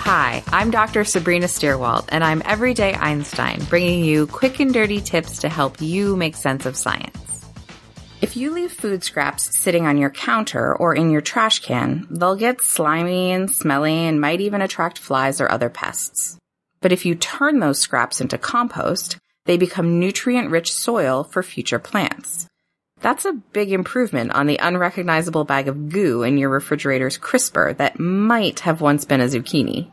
Hi, I'm Dr. Sabrina Stierwalt, and I'm Everyday Einstein, bringing you quick and dirty tips to help you make sense of science. If you leave food scraps sitting on your counter or in your trash can, they'll get slimy and smelly and might even attract flies or other pests. But if you turn those scraps into compost, they become nutrient rich soil for future plants. That's a big improvement on the unrecognizable bag of goo in your refrigerator's crisper that might have once been a zucchini.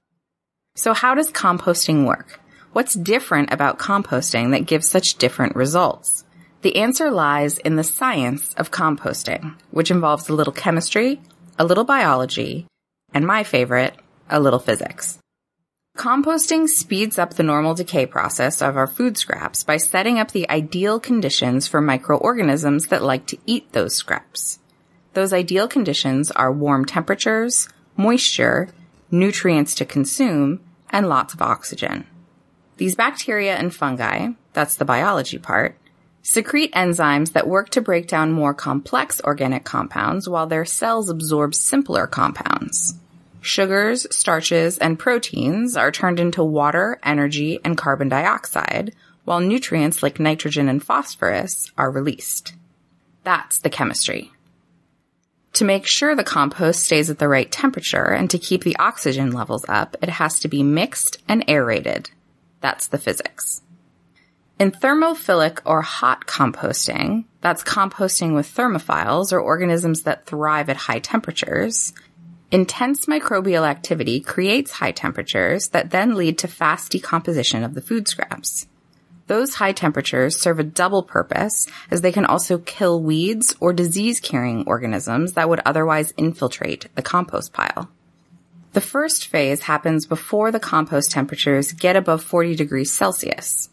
So how does composting work? What's different about composting that gives such different results? The answer lies in the science of composting, which involves a little chemistry, a little biology, and my favorite, a little physics. Composting speeds up the normal decay process of our food scraps by setting up the ideal conditions for microorganisms that like to eat those scraps. Those ideal conditions are warm temperatures, moisture, nutrients to consume, and lots of oxygen. These bacteria and fungi, that's the biology part, secrete enzymes that work to break down more complex organic compounds while their cells absorb simpler compounds. Sugars, starches, and proteins are turned into water, energy, and carbon dioxide, while nutrients like nitrogen and phosphorus are released. That's the chemistry. To make sure the compost stays at the right temperature and to keep the oxygen levels up, it has to be mixed and aerated. That's the physics. In thermophilic or hot composting, that's composting with thermophiles or organisms that thrive at high temperatures, intense microbial activity creates high temperatures that then lead to fast decomposition of the food scraps. Those high temperatures serve a double purpose as they can also kill weeds or disease carrying organisms that would otherwise infiltrate the compost pile. The first phase happens before the compost temperatures get above 40 degrees Celsius.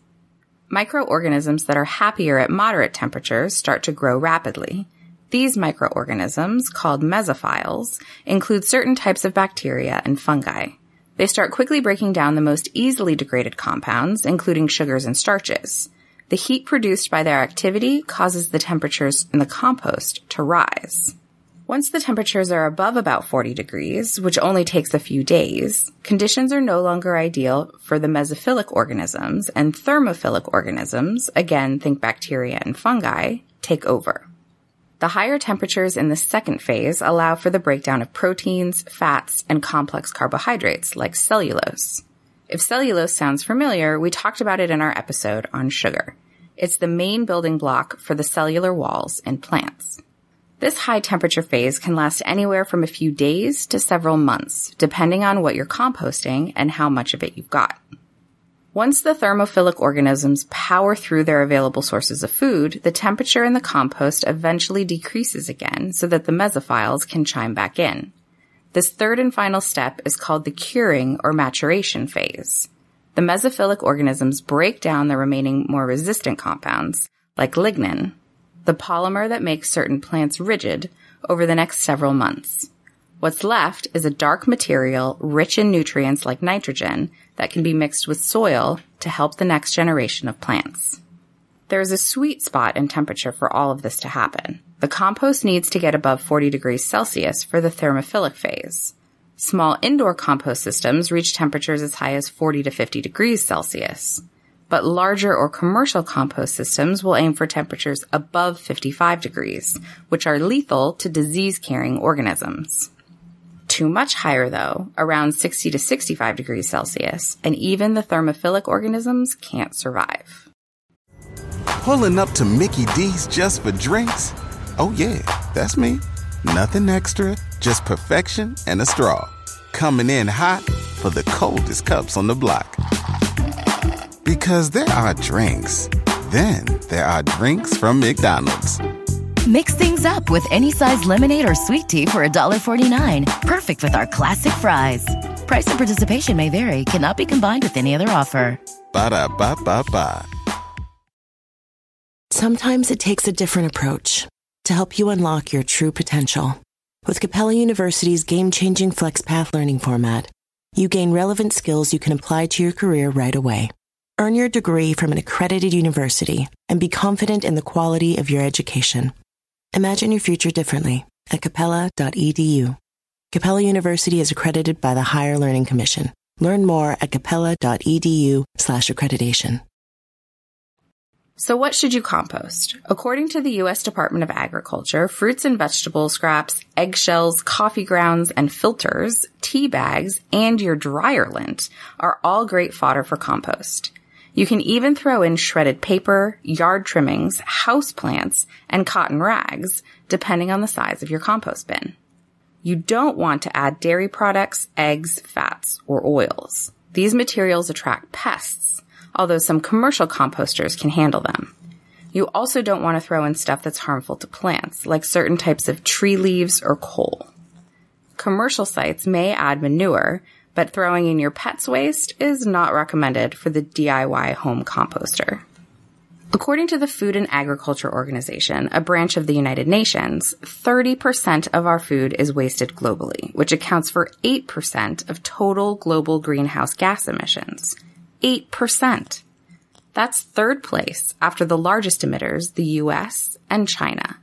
Microorganisms that are happier at moderate temperatures start to grow rapidly. These microorganisms, called mesophiles, include certain types of bacteria and fungi. They start quickly breaking down the most easily degraded compounds, including sugars and starches. The heat produced by their activity causes the temperatures in the compost to rise. Once the temperatures are above about 40 degrees, which only takes a few days, conditions are no longer ideal for the mesophilic organisms and thermophilic organisms, again think bacteria and fungi, take over. The higher temperatures in the second phase allow for the breakdown of proteins, fats, and complex carbohydrates like cellulose. If cellulose sounds familiar, we talked about it in our episode on sugar. It's the main building block for the cellular walls in plants. This high temperature phase can last anywhere from a few days to several months, depending on what you're composting and how much of it you've got. Once the thermophilic organisms power through their available sources of food, the temperature in the compost eventually decreases again so that the mesophiles can chime back in. This third and final step is called the curing or maturation phase. The mesophilic organisms break down the remaining more resistant compounds, like lignin, the polymer that makes certain plants rigid, over the next several months. What's left is a dark material rich in nutrients like nitrogen that can be mixed with soil to help the next generation of plants. There is a sweet spot in temperature for all of this to happen. The compost needs to get above 40 degrees Celsius for the thermophilic phase. Small indoor compost systems reach temperatures as high as 40 to 50 degrees Celsius but larger or commercial compost systems will aim for temperatures above 55 degrees, which are lethal to disease carrying organisms. Too much higher though, around 60 to 65 degrees Celsius, and even the thermophilic organisms can't survive. Pulling up to Mickey D's just for drinks? Oh yeah, that's me. Nothing extra, just perfection and a straw. Coming in hot for the coldest cups on the block. Because there are drinks, Then there are drinks from McDonald's. Mix things up with any size lemonade or sweet tea for $1.49. Perfect with our classic fries. Price and participation may vary, cannot be combined with any other offer. Ba da ba ba ba. Sometimes it takes a different approach to help you unlock your true potential. With Capella University's game changing FlexPath learning format, you gain relevant skills you can apply to your career right away. Earn your degree from an accredited university and be confident in the quality of your education. Imagine your future differently at capella.edu. Capella University is accredited by the Higher Learning Commission. Learn more at capella.edu slash accreditation. So what should you compost? According to the U.S. Department of Agriculture, fruits and vegetable scraps, eggshells, coffee grounds, and filters, tea bags, and your dryer lint are all great fodder for compost. You can even throw in shredded paper, yard trimmings, house plants, and cotton rags, depending on the size of your compost bin. You don't want to add dairy products, eggs, fats, or oils. These materials attract pests, although some commercial composters can handle them. You also don't want to throw in stuff that's harmful to plants, like certain types of tree leaves or coal. Commercial sites may add manure, but throwing in your pet's waste is not recommended for the DIY home composter. According to the Food and Agriculture Organization, a branch of the United Nations, 30% of our food is wasted globally, which accounts for 8% of total global greenhouse gas emissions. 8%. That's third place after the largest emitters, the US and China.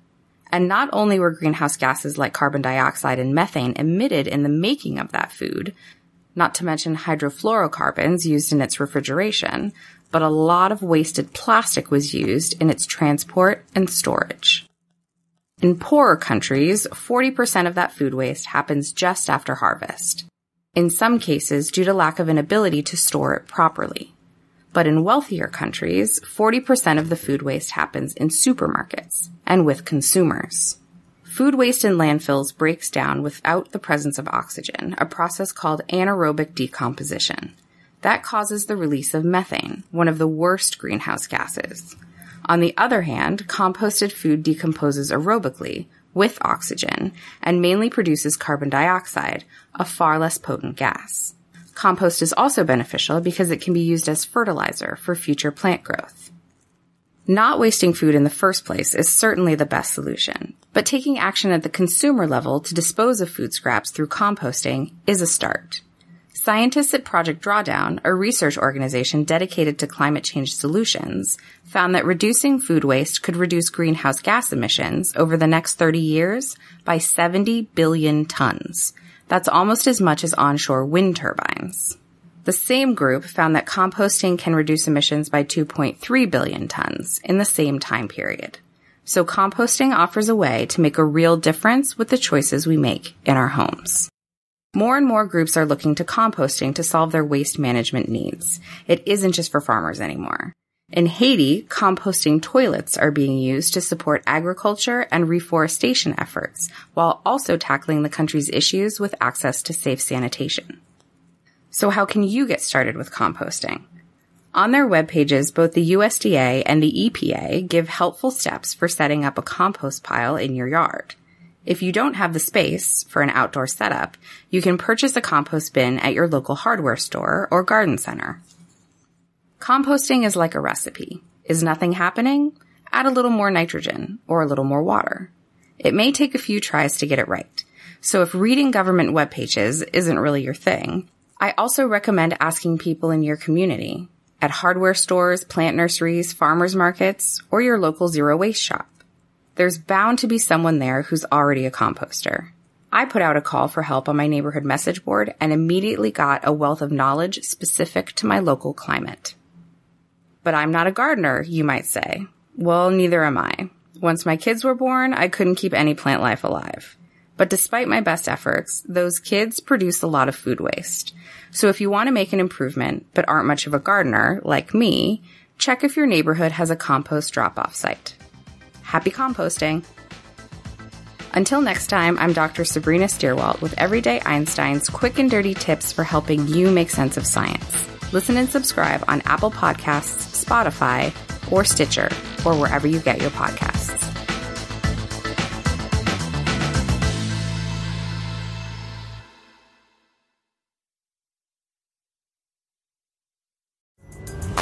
And not only were greenhouse gases like carbon dioxide and methane emitted in the making of that food, not to mention hydrofluorocarbons used in its refrigeration, but a lot of wasted plastic was used in its transport and storage. In poorer countries, 40% of that food waste happens just after harvest. In some cases, due to lack of an ability to store it properly. But in wealthier countries, 40% of the food waste happens in supermarkets and with consumers. Food waste in landfills breaks down without the presence of oxygen, a process called anaerobic decomposition. That causes the release of methane, one of the worst greenhouse gases. On the other hand, composted food decomposes aerobically with oxygen and mainly produces carbon dioxide, a far less potent gas. Compost is also beneficial because it can be used as fertilizer for future plant growth. Not wasting food in the first place is certainly the best solution, but taking action at the consumer level to dispose of food scraps through composting is a start. Scientists at Project Drawdown, a research organization dedicated to climate change solutions, found that reducing food waste could reduce greenhouse gas emissions over the next 30 years by 70 billion tons. That's almost as much as onshore wind turbines. The same group found that composting can reduce emissions by 2.3 billion tons in the same time period. So composting offers a way to make a real difference with the choices we make in our homes. More and more groups are looking to composting to solve their waste management needs. It isn't just for farmers anymore. In Haiti, composting toilets are being used to support agriculture and reforestation efforts, while also tackling the country's issues with access to safe sanitation. So how can you get started with composting? On their web pages, both the USDA and the EPA give helpful steps for setting up a compost pile in your yard. If you don't have the space for an outdoor setup, you can purchase a compost bin at your local hardware store or garden center. Composting is like a recipe. Is nothing happening? Add a little more nitrogen or a little more water. It may take a few tries to get it right. So if reading government web pages isn't really your thing, I also recommend asking people in your community at hardware stores, plant nurseries, farmers markets, or your local zero waste shop. There's bound to be someone there who's already a composter. I put out a call for help on my neighborhood message board and immediately got a wealth of knowledge specific to my local climate. But I'm not a gardener, you might say. Well, neither am I. Once my kids were born, I couldn't keep any plant life alive. But despite my best efforts, those kids produce a lot of food waste. So if you want to make an improvement, but aren't much of a gardener, like me, check if your neighborhood has a compost drop-off site. Happy composting! Until next time, I'm Dr. Sabrina Stierwalt with Everyday Einstein's quick and dirty tips for helping you make sense of science. Listen and subscribe on Apple Podcasts, Spotify, or Stitcher or wherever you get your podcasts.